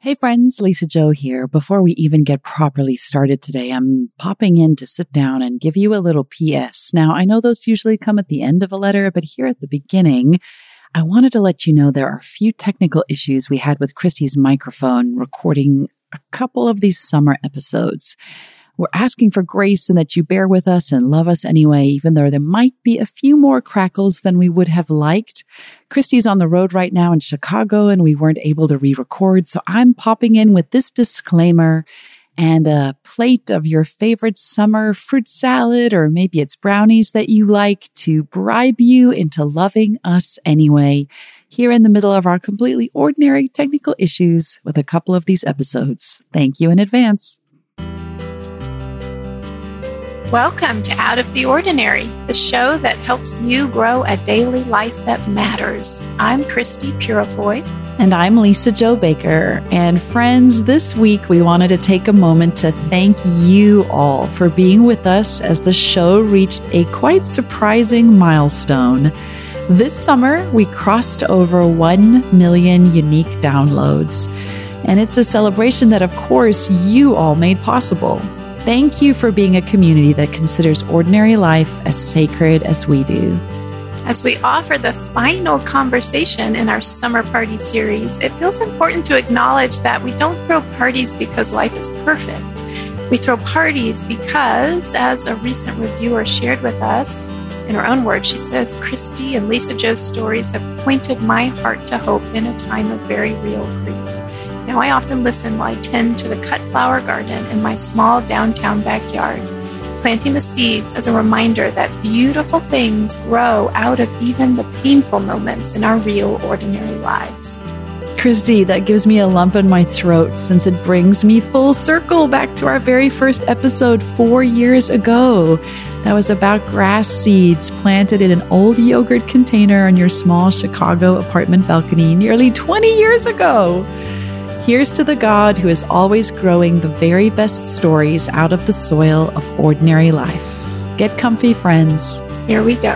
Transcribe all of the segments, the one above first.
Hey friends, Lisa-Jo here. Before we even get properly started today, I'm popping in to sit down and give you a little PS. Now, I know those usually come at the end of a letter, but here at the beginning, I wanted to let you know there are a few technical issues we had with Christie's microphone recording a couple of these summer episodes. We're asking for grace and that you bear with us and love us anyway, even though there might be a few more crackles than we would have liked. Christie's on the road right now in Chicago and we weren't able to re-record. So I'm popping in with this disclaimer and a plate of your favorite summer fruit salad, or maybe it's brownies that you like to bribe you into loving us anyway. Here in the middle of our completely ordinary technical issues with a couple of these episodes. Thank you in advance. Welcome to Out of the Ordinary, the show that helps you grow a daily life that matters. I'm Christie Purifoy. And I'm Lisa-Jo Baker. And friends, this week we wanted to take a moment to thank you all for being with us as the show reached a quite surprising milestone. This summer, we crossed over 1 million unique downloads. And it's a celebration that, of course, you all made possible. Thank you for being a community that considers ordinary life as sacred as we do. As we offer the final conversation in our summer party series, it feels important to acknowledge that we don't throw parties because life is perfect. We throw parties because, as a recent reviewer shared with us, in her own words, she says, Christie and Lisa-Jo's stories have pointed my heart to hope in a time of very real grief. Now, I often listen while I tend to the cut flower garden in my small downtown backyard, planting the seeds as a reminder that beautiful things grow out of even the painful moments in our real, ordinary lives. Christie, that gives me a lump in my throat since it brings me full circle back to our very first episode four years ago. That was about grass seeds planted in an old yogurt container on your small Chicago apartment balcony nearly 20 years ago. Here's to the God who is always growing the very best stories out of the soil of ordinary life. Get comfy, friends. Here we go.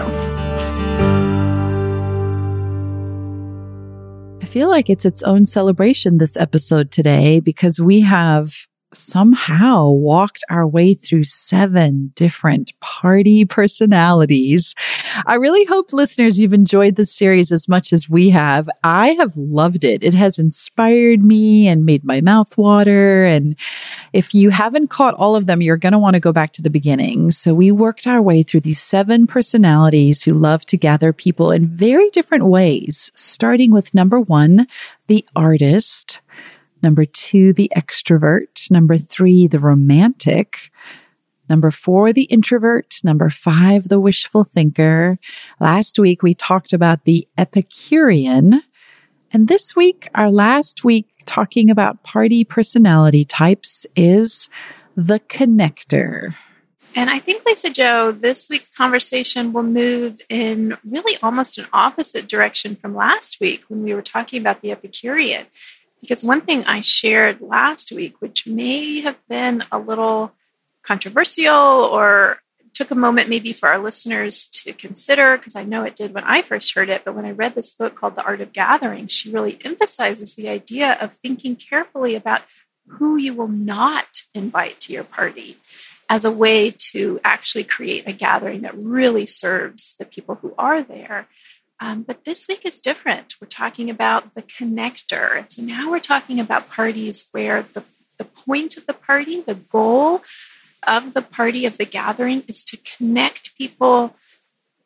I feel like it's its own celebration this episode today because we have somehow walked our way through seven different party personalities. I really hope listeners you've enjoyed this series as much as we have. I have loved it. It has inspired me and made my mouth water. And if you haven't caught all of them, you're going to want to go back to the beginning. So we worked our way through these seven personalities who love to gather people in very different ways, starting with number one, the artist. Number two, the extrovert. Number three, the romantic. Number four, the introvert. Number five, the wishful thinker. Last week, we talked about the Epicurean. And this week, our last week talking about party personality types is the connector. And I think, Lisa-Jo, this week's conversation will move in really almost an opposite direction from last week when we were talking about the Epicurean. Because one thing I shared last week, which may have been a little controversial or took a moment maybe for our listeners to consider, because I know it did when I first heard it, but when I read this book called The Art of Gathering, she really emphasizes the idea of thinking carefully about who you will not invite to your party as a way to actually create a gathering that really serves the people who are there. Um, but this week is different. We're talking about the connector. So now we're talking about parties where the, the point of the party, the goal of the party, of the gathering, is to connect people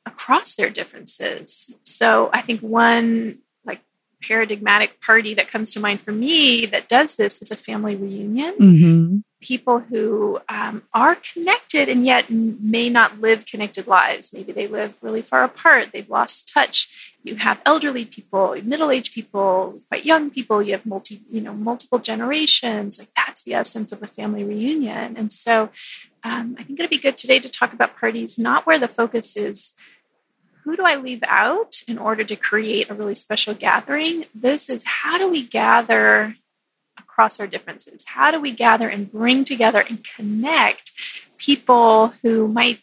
across their differences. So I think one like paradigmatic party that comes to mind for me that does this is a family reunion. Mm-hmm people who um, are connected and yet may not live connected lives. Maybe they live really far apart, they've lost touch. You have elderly people, middle-aged people, quite young people. You have multi, you know, multiple generations. Like that's the essence of a family reunion. And so, um, I think it'd be good today to talk about parties, not where the focus is who do I leave out in order to create a really special gathering? This is how do we gather across our differences? How do we gather and bring together and connect people who might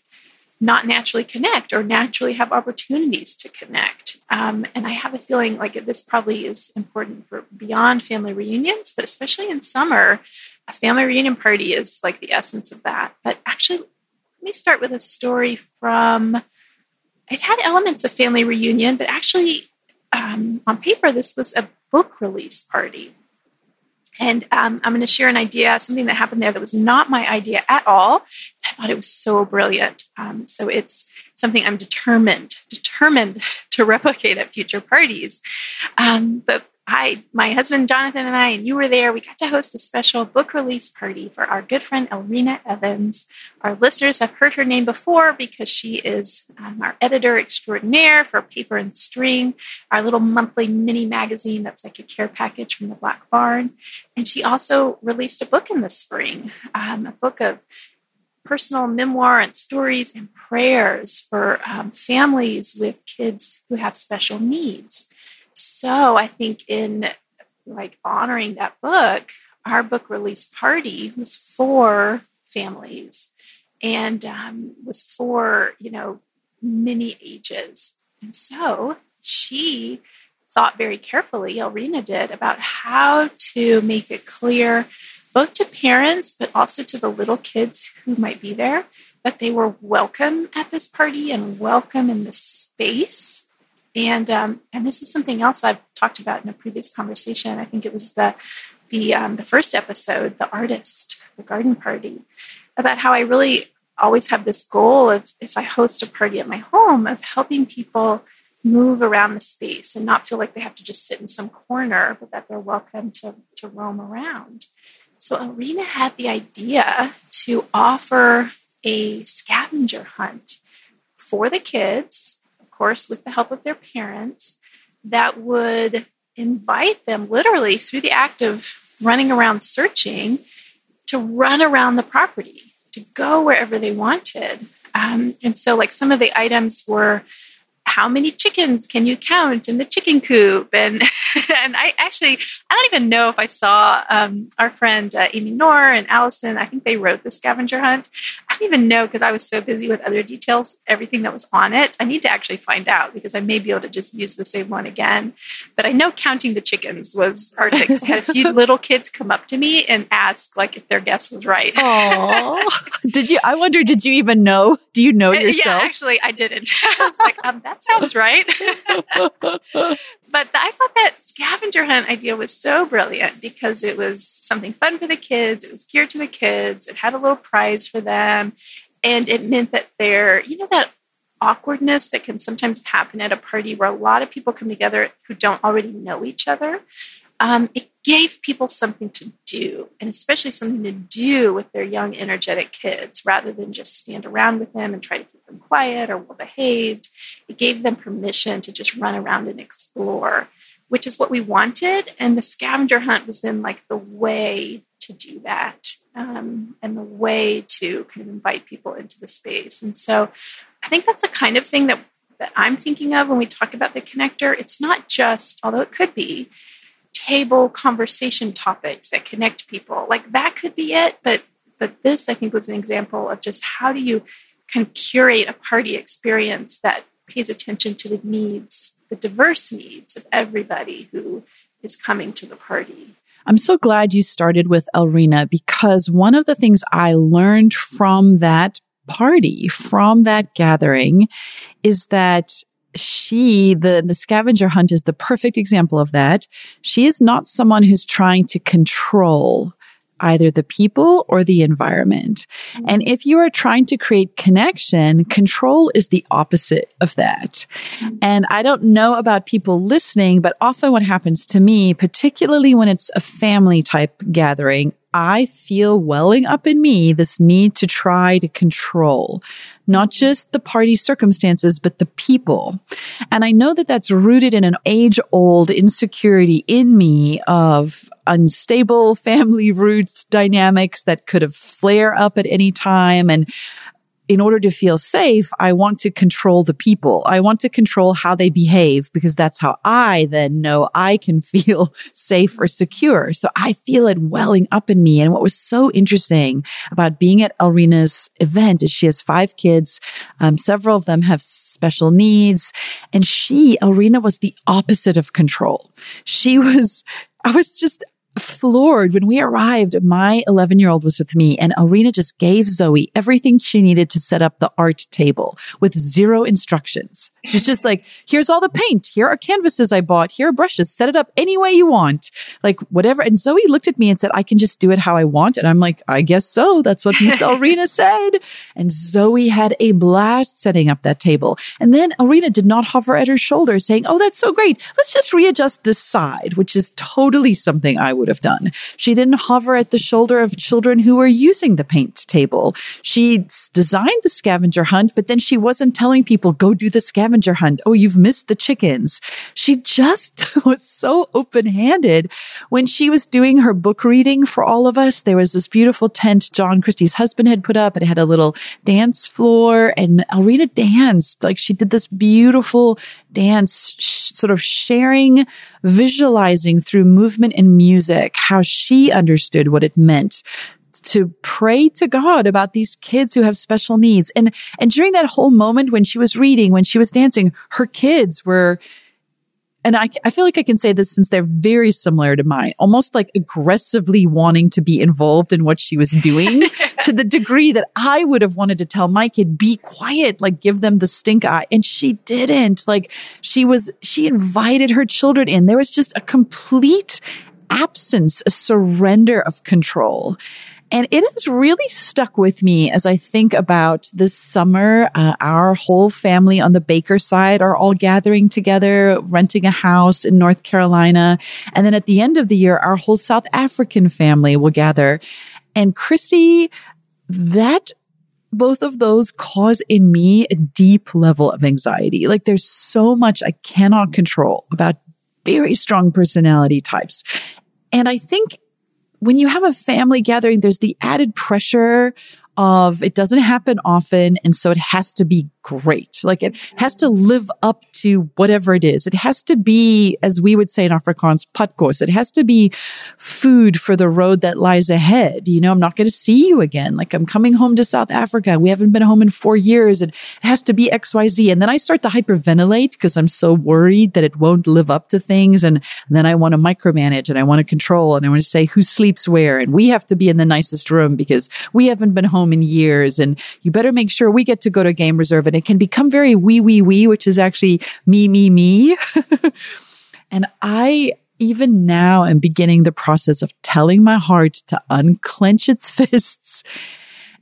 not naturally connect or naturally have opportunities to connect. Um, and I have a feeling like this probably is important for beyond family reunions, but especially in summer, a family reunion party is like the essence of that. But actually, let me start with a story from. It had elements of family reunion, but actually, um, on paper, this was a book release party. And um, I'm going to share an idea, something that happened there that was not my idea at all. I thought it was so brilliant. Um, so it's something I'm determined, determined to replicate at future parties. Um, but I, my husband Jonathan and I, and you were there. We got to host a special book release party for our good friend Elrena Evans. Our listeners have heard her name before because she is um, our editor extraordinaire for Paper and String, our little monthly mini magazine that's like a care package from the Black Barn. And she also released a book in the spring, um, a book of personal memoir and stories and prayers for um, families with kids who have special needs. So I think in like honoring that book, our book release party was for families and um, was for you know many ages. And so she thought very carefully, Elrena did, about how to make it clear both to parents but also to the little kids who might be there that they were welcome at this party and welcome in this space and um, and this is something else I've talked about in a previous conversation. I think it was the the um, the first episode, the artist, the garden party, about how I really always have this goal of if I host a party at my home of helping people move around the space and not feel like they have to just sit in some corner, but that they're welcome to to roam around. So Elrena had the idea to offer a scavenger hunt for the kids course, with the help of their parents, that would invite them literally through the act of running around searching to run around the property, to go wherever they wanted. Um, and so, like, some of the items were how many chickens can you count in the chicken coop? And and I actually I don't even know if I saw um, our friend uh, Amy Noor and Allison. I think they wrote the scavenger hunt. I don't even know because I was so busy with other details, everything that was on it. I need to actually find out because I may be able to just use the same one again. But I know counting the chickens was part of it because I had a few little kids come up to me and ask like if their guess was right. Oh, did you? I wonder, did you even know? Do you know yourself? Yeah, actually, I didn't. I was like, um, that sounds right. But I thought that scavenger hunt idea was so brilliant because it was something fun for the kids. It was geared to the kids. It had a little prize for them. And it meant that they're, you know, that awkwardness that can sometimes happen at a party where a lot of people come together who don't already know each other. Um, it gave people something to do, and especially something to do with their young, energetic kids rather than just stand around with them and try to keep them quiet or well behaved. It gave them permission to just run around and explore, which is what we wanted. And the scavenger hunt was then like the way to do that um, and the way to kind of invite people into the space. And so I think that's the kind of thing that, that I'm thinking of when we talk about the connector. It's not just, although it could be, table conversation topics that connect people. Like that could be it, but but this I think was an example of just how do you kind of curate a party experience that pays attention to the needs, the diverse needs of everybody who is coming to the party. I'm so glad you started with Elrena because one of the things I learned from that party, from that gathering, is that she, the, the scavenger hunt is the perfect example of that. She is not someone who's trying to control either the people or the environment. Mm-hmm. And if you are trying to create connection, control is the opposite of that. Mm-hmm. And I don't know about people listening, but often what happens to me, particularly when it's a family type gathering, I feel welling up in me this need to try to control not just the party circumstances, but the people. And I know that that's rooted in an age old insecurity in me of unstable family roots dynamics that could have flare up at any time. And in order to feel safe, I want to control the people. I want to control how they behave because that's how I then know I can feel safe or secure. So I feel it welling up in me. And what was so interesting about being at Elrena's event is she has five kids. Um, several of them have special needs. And she, Elrena was the opposite of control. She was, I was just floored when we arrived. My 11 year old was with me and Elrena just gave Zoe everything she needed to set up the art table with zero instructions. She's just like, here's all the paint. Here are canvases I bought. Here are brushes. Set it up any way you want. Like whatever. And Zoe looked at me and said, I can just do it how I want. And I'm like, I guess so. That's what Miss Elrena said. And Zoe had a blast setting up that table. And then Elrena did not hover at her shoulder saying, Oh, that's so great. Let's just readjust this side, which is totally something I would would have done. She didn't hover at the shoulder of children who were using the paint table. She designed the scavenger hunt, but then she wasn't telling people, go do the scavenger hunt. Oh, you've missed the chickens. She just was so open handed when she was doing her book reading for all of us. There was this beautiful tent John Christie's husband had put up. It had a little dance floor and Elrena danced. Like she did this beautiful dance, sh- sort of sharing, visualizing through movement and music how she understood what it meant to pray to God about these kids who have special needs. And, and during that whole moment when she was reading, when she was dancing, her kids were and I, I feel like I can say this since they're very similar to mine, almost like aggressively wanting to be involved in what she was doing to the degree that I would have wanted to tell my kid, be quiet, like give them the stink eye. And she didn't. Like she was, she invited her children in. There was just a complete absence, a surrender of control. And it has really stuck with me as I think about this summer. Uh, our whole family on the Baker side are all gathering together, renting a house in North Carolina. And then at the end of the year, our whole South African family will gather. And Christie, that both of those cause in me a deep level of anxiety. Like there's so much I cannot control about very strong personality types. And I think when you have a family gathering, there's the added pressure of it doesn't happen often. And so it has to be great. Like it has to live up to whatever it is. It has to be, as we would say in Afrikaans, padkos. It has to be food for the road that lies ahead. You know, I'm not going to see you again. Like I'm coming home to South Africa. We haven't been home in four years and it has to be XYZ. And then I start to hyperventilate because I'm so worried that it won't live up to things. And then I want to micromanage and I want to control and I want to say who sleeps where. And we have to be in the nicest room because we haven't been home in years. And you better make sure we get to go to game reserve and it can become very wee, wee, wee, which is actually me, me, me. and I, even now am beginning the process of telling my heart to unclench its fists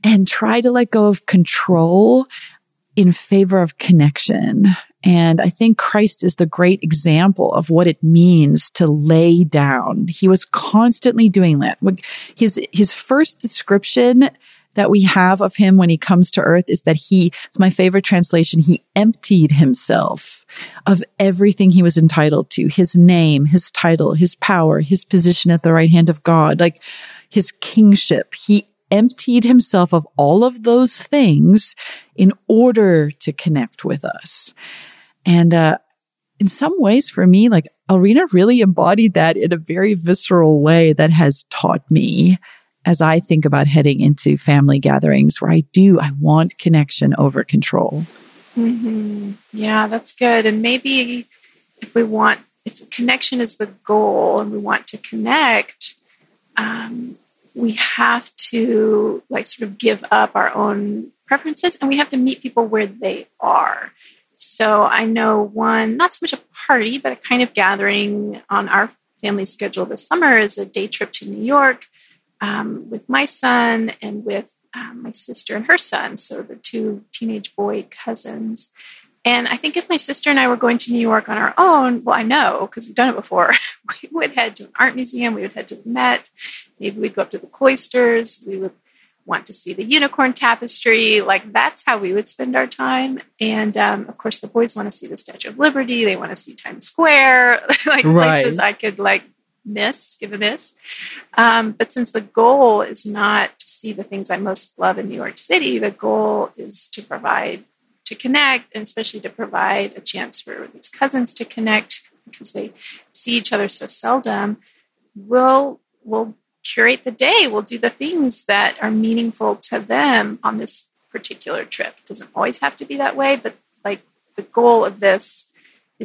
and try to let go of control in favor of connection. And I think Christ is the great example of what it means to lay down. He was constantly doing that. His, his first description that we have of him when he comes to earth is that he, it's my favorite translation, he emptied himself of everything he was entitled to, his name, his title, his power, his position at the right hand of God, like his kingship. He emptied himself of all of those things in order to connect with us. And, uh, in some ways for me, like Elrena really embodied that in a very visceral way that has taught me as I think about heading into family gatherings where I do, I want connection over control. Mm-hmm. Yeah, that's good. And maybe if we want, if connection is the goal and we want to connect, um, we have to like sort of give up our own preferences and we have to meet people where they are. So I know one, not so much a party, but a kind of gathering on our family schedule this summer is a day trip to New York um, with my son and with um, my sister and her son, so the two teenage boy cousins. And I think if my sister and I were going to New York on our own, well, I know because we've done it before, we would head to an art museum, we would head to the Met, maybe we'd go up to the cloisters, we would want to see the unicorn tapestry. Like that's how we would spend our time. And um, of course, the boys want to see the Statue of Liberty, they want to see Times Square, like right. places I could like miss, give a miss. Um, but since the goal is not to see the things I most love in New York City, the goal is to provide, to connect, and especially to provide a chance for these cousins to connect because they see each other so seldom. We'll we'll curate the day. We'll do the things that are meaningful to them on this particular trip. It doesn't always have to be that way, but like the goal of this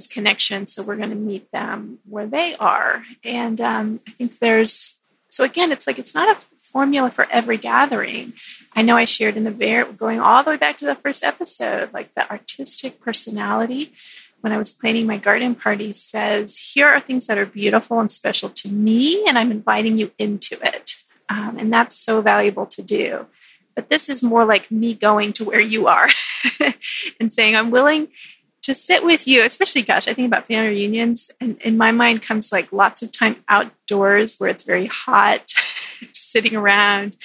connection. So we're going to meet them where they are. And um, I think there's, so again, it's like it's not a formula for every gathering. I know I shared in the very, going all the way back to the first episode, like the artistic personality when I was planning my garden party says, here are things that are beautiful and special to me, and I'm inviting you into it. Um, and that's so valuable to do. But this is more like me going to where you are and saying, I'm willing to sit with you, especially, gosh, I think about family reunions, and in my mind comes like lots of time outdoors where it's very hot, sitting around,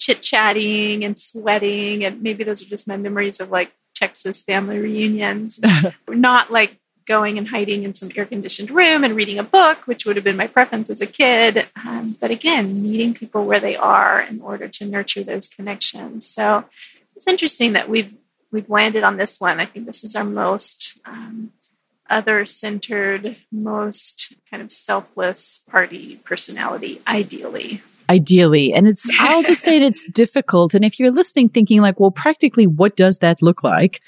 chit chatting and sweating. And maybe those are just my memories of like Texas family reunions, not like going and hiding in some air conditioned room and reading a book, which would have been my preference as a kid. Um, but again, meeting people where they are in order to nurture those connections. So it's interesting that we've we've landed on this one. I think this is our most um, other centered, most kind of selfless party personality, ideally ideally. And it's, I'll just say it, it's difficult. And if you're listening thinking like, well, practically, what does that look like?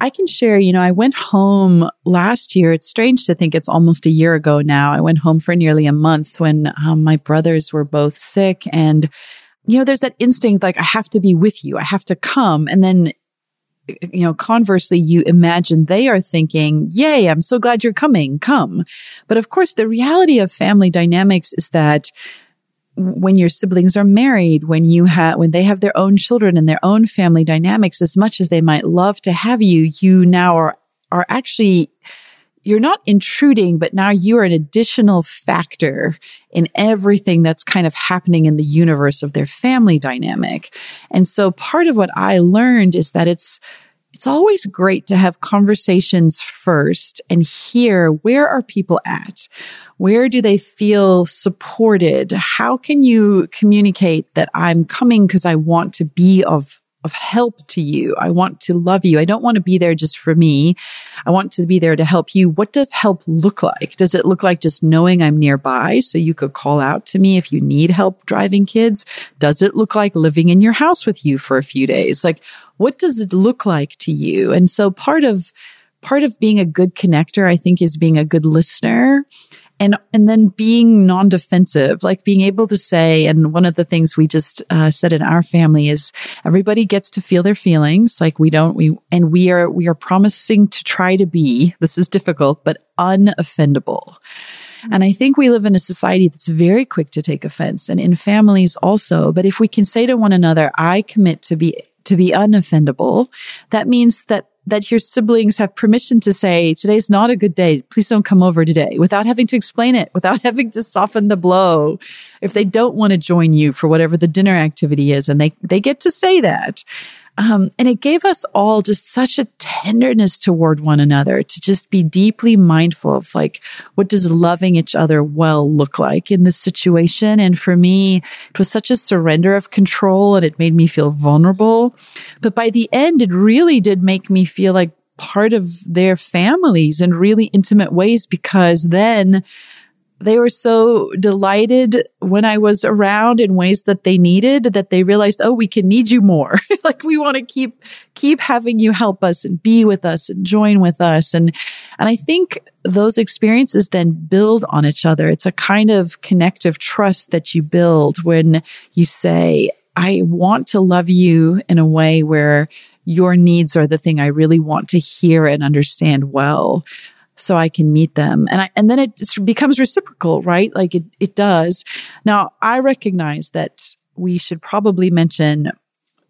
I can share, you know, I went home last year. It's strange to think it's almost a year ago now. I went home for nearly a month when um, my brothers were both sick. And, you know, there's that instinct like, I have to be with you. I have to come. And then you know, conversely, you imagine they are thinking, yay, I'm so glad you're coming, come. But of course, the reality of family dynamics is that when your siblings are married, when you have, when they have their own children and their own family dynamics, as much as they might love to have you, you now are, are actually, you're not intruding, but now you are an additional factor in everything that's kind of happening in the universe of their family dynamic. And so part of what I learned is that it's, it's always great to have conversations first and hear where are people at? Where do they feel supported? How can you communicate that I'm coming because I want to be of of help to you. I want to love you. I don't want to be there just for me. I want to be there to help you. What does help look like? Does it look like just knowing I'm nearby so you could call out to me if you need help driving kids? Does it look like living in your house with you for a few days? Like, what does it look like to you? And so part of, part of being a good connector, I think, is being a good listener and and then being non-defensive like being able to say and one of the things we just uh, said in our family is everybody gets to feel their feelings like we don't we and we are we are promising to try to be this is difficult but unoffendable and I think we live in a society that's very quick to take offense and in families also. But if we can say to one another, I commit to be, to be unoffendable, that means that that your siblings have permission to say, today's not a good day. Please don't come over today without having to explain it, without having to soften the blow. If they don't want to join you for whatever the dinner activity is and they, they get to say that. Um, and it gave us all just such a tenderness toward one another to just be deeply mindful of like, what does loving each other well look like in this situation? And for me, it was such a surrender of control and it made me feel vulnerable. But by the end, it really did make me feel like part of their families in really intimate ways because then they were so delighted when I was around in ways that they needed that they realized, oh, we can need you more. like we want to keep, keep having you help us and be with us and join with us. And, and I think those experiences then build on each other. It's a kind of connective trust that you build when you say, I want to love you in a way where your needs are the thing I really want to hear and understand well so I can meet them. And I, and then it becomes reciprocal, right? Like it, it does. Now I recognize that we should probably mention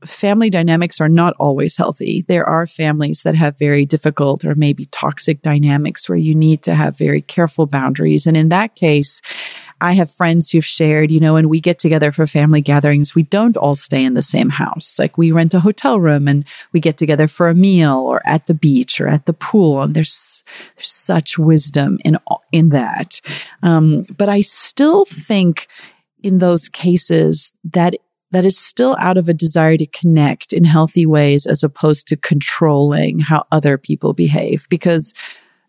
family dynamics are not always healthy. There are families that have very difficult or maybe toxic dynamics where you need to have very careful boundaries. And in that case, I have friends who've shared, you know, when we get together for family gatherings, we don't all stay in the same house. Like we rent a hotel room and we get together for a meal or at the beach or at the pool. And there's, there's such wisdom in, in that. Um, but I still think in those cases that that is still out of a desire to connect in healthy ways as opposed to controlling how other people behave because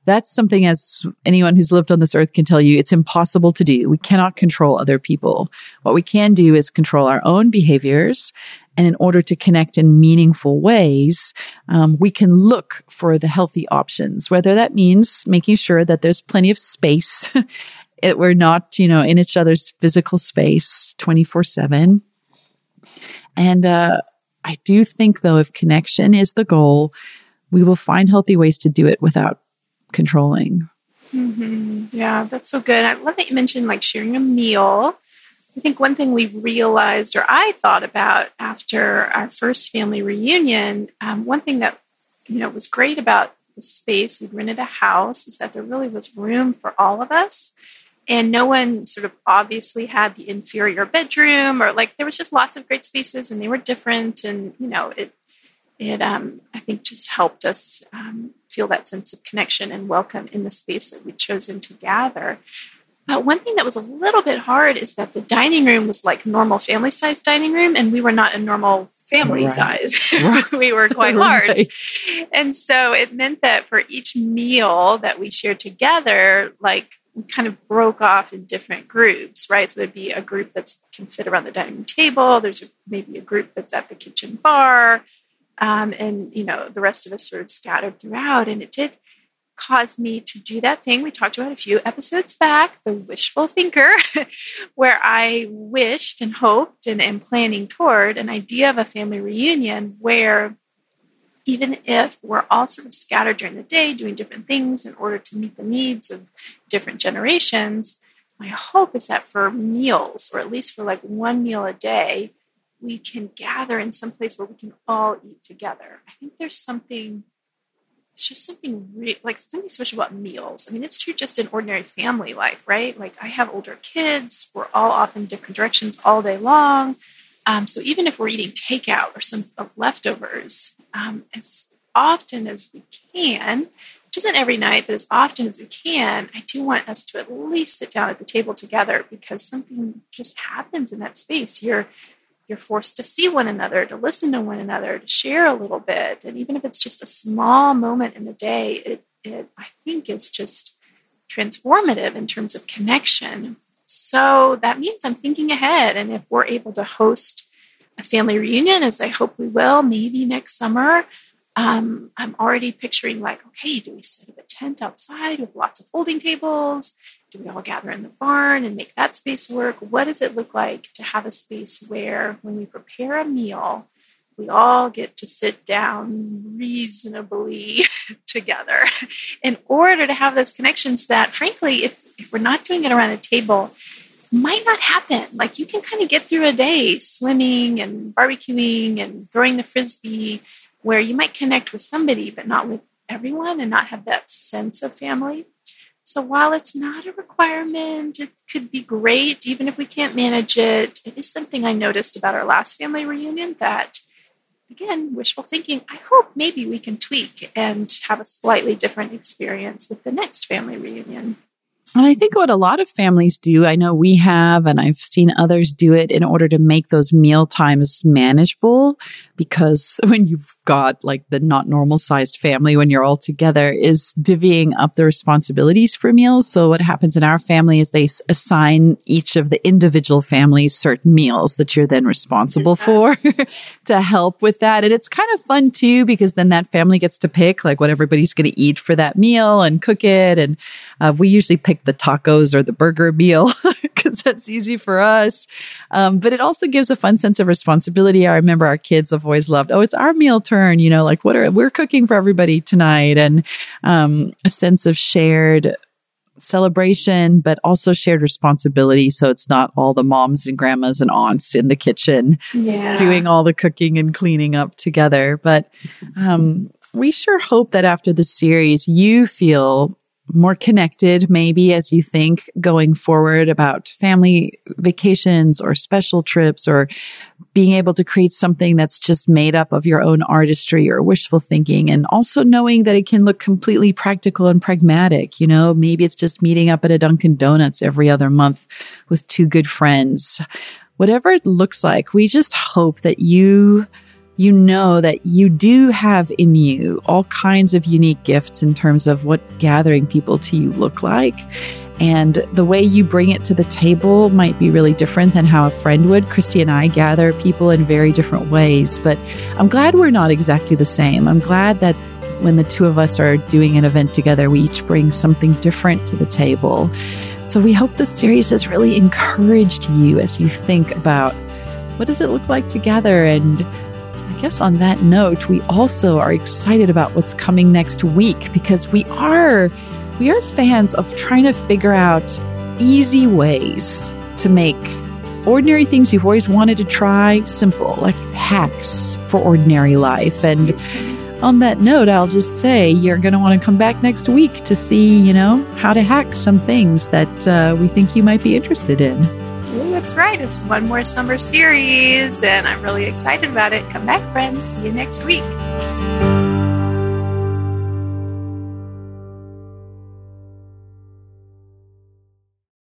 that's something as anyone who's lived on this earth can tell you it's impossible to do. We cannot control other people. What we can do is control our own behaviors and in order to connect in meaningful ways um, we can look for the healthy options. Whether that means making sure that there's plenty of space it, we're not you know in each other's physical space 24 7 and uh, I do think, though, if connection is the goal, we will find healthy ways to do it without controlling. Mm-hmm. Yeah, that's so good. I love that you mentioned like sharing a meal. I think one thing we realized, or I thought about after our first family reunion, um, one thing that you know was great about the space we rented a house is that there really was room for all of us and no one sort of obviously had the inferior bedroom or like there was just lots of great spaces and they were different and you know it it um, i think just helped us um, feel that sense of connection and welcome in the space that we'd chosen to gather but one thing that was a little bit hard is that the dining room was like normal family size dining room and we were not a normal family right. size. we were quite large. Right. And so it meant that for each meal that we shared together, like we kind of broke off in different groups, right? So there'd be a group that can fit around the dining room table. There's a, maybe a group that's at the kitchen bar, um, and you know the rest of us sort of scattered throughout. And it did cause me to do that thing we talked about a few episodes back, the wishful thinker, where I wished and hoped and am planning toward an idea of a family reunion where even if we're all sort of scattered during the day doing different things in order to meet the needs of different generations, my hope is that for meals, or at least for like one meal a day, we can gather in some place where we can all eat together. I think there's something, it's just something re- like something special about meals. I mean, it's true just in ordinary family life, right? Like I have older kids, we're all off in different directions all day long. Um, so even if we're eating takeout or some leftovers, um, as often as we can, which isn't every night, but as often as we can, I do want us to at least sit down at the table together because something just happens in that space. You're you're forced to see one another, to listen to one another, to share a little bit, and even if it's just a small moment in the day, it it I think is just transformative in terms of connection. So that means I'm thinking ahead, and if we're able to host a family reunion, as I hope we will, maybe next summer. Um, I'm already picturing like, okay, do we set up a tent outside with lots of folding tables? Do we all gather in the barn and make that space work? What does it look like to have a space where, when we prepare a meal, we all get to sit down reasonably together in order to have those connections that, frankly, if, if we're not doing it around a table, might not happen. Like you can kind of get through a day swimming and barbecuing and throwing the frisbee where you might connect with somebody, but not with everyone and not have that sense of family. So while it's not a requirement, it could be great even if we can't manage it. It is something I noticed about our last family reunion that, again, wishful thinking, I hope maybe we can tweak and have a slightly different experience with the next family reunion. And I think what a lot of families do, I know we have, and I've seen others do it in order to make those meal times manageable. Because when you've got like the not normal sized family, when you're all together, is divvying up the responsibilities for meals. So what happens in our family is they assign each of the individual families certain meals that you're then responsible for to help with that. And it's kind of fun too, because then that family gets to pick like what everybody's going to eat for that meal and cook it. And uh, we usually pick the tacos or the burger meal because that's easy for us. Um, but it also gives a fun sense of responsibility. I remember our kids have always loved, oh, it's our meal turn, you know, like what are, we're cooking for everybody tonight and um, a sense of shared celebration, but also shared responsibility. So it's not all the moms and grandmas and aunts in the kitchen yeah. doing all the cooking and cleaning up together. But um, we sure hope that after the series, you feel more connected, maybe as you think going forward about family vacations or special trips or being able to create something that's just made up of your own artistry or wishful thinking. And also knowing that it can look completely practical and pragmatic. You know, maybe it's just meeting up at a Dunkin' Donuts every other month with two good friends. Whatever it looks like, we just hope that you you know that you do have in you all kinds of unique gifts in terms of what gathering people to you look like. And the way you bring it to the table might be really different than how a friend would. Christie and I gather people in very different ways, but I'm glad we're not exactly the same. I'm glad that when the two of us are doing an event together, we each bring something different to the table. So we hope this series has really encouraged you as you think about what does it look like together and I guess on that note, we also are excited about what's coming next week because we are we are fans of trying to figure out easy ways to make ordinary things you've always wanted to try simple, like hacks for ordinary life. And on that note, I'll just say you're going to want to come back next week to see, you know, how to hack some things that uh, we think you might be interested in. That's right. It's one more summer series, and I'm really excited about it. Come back, friends. See you next week.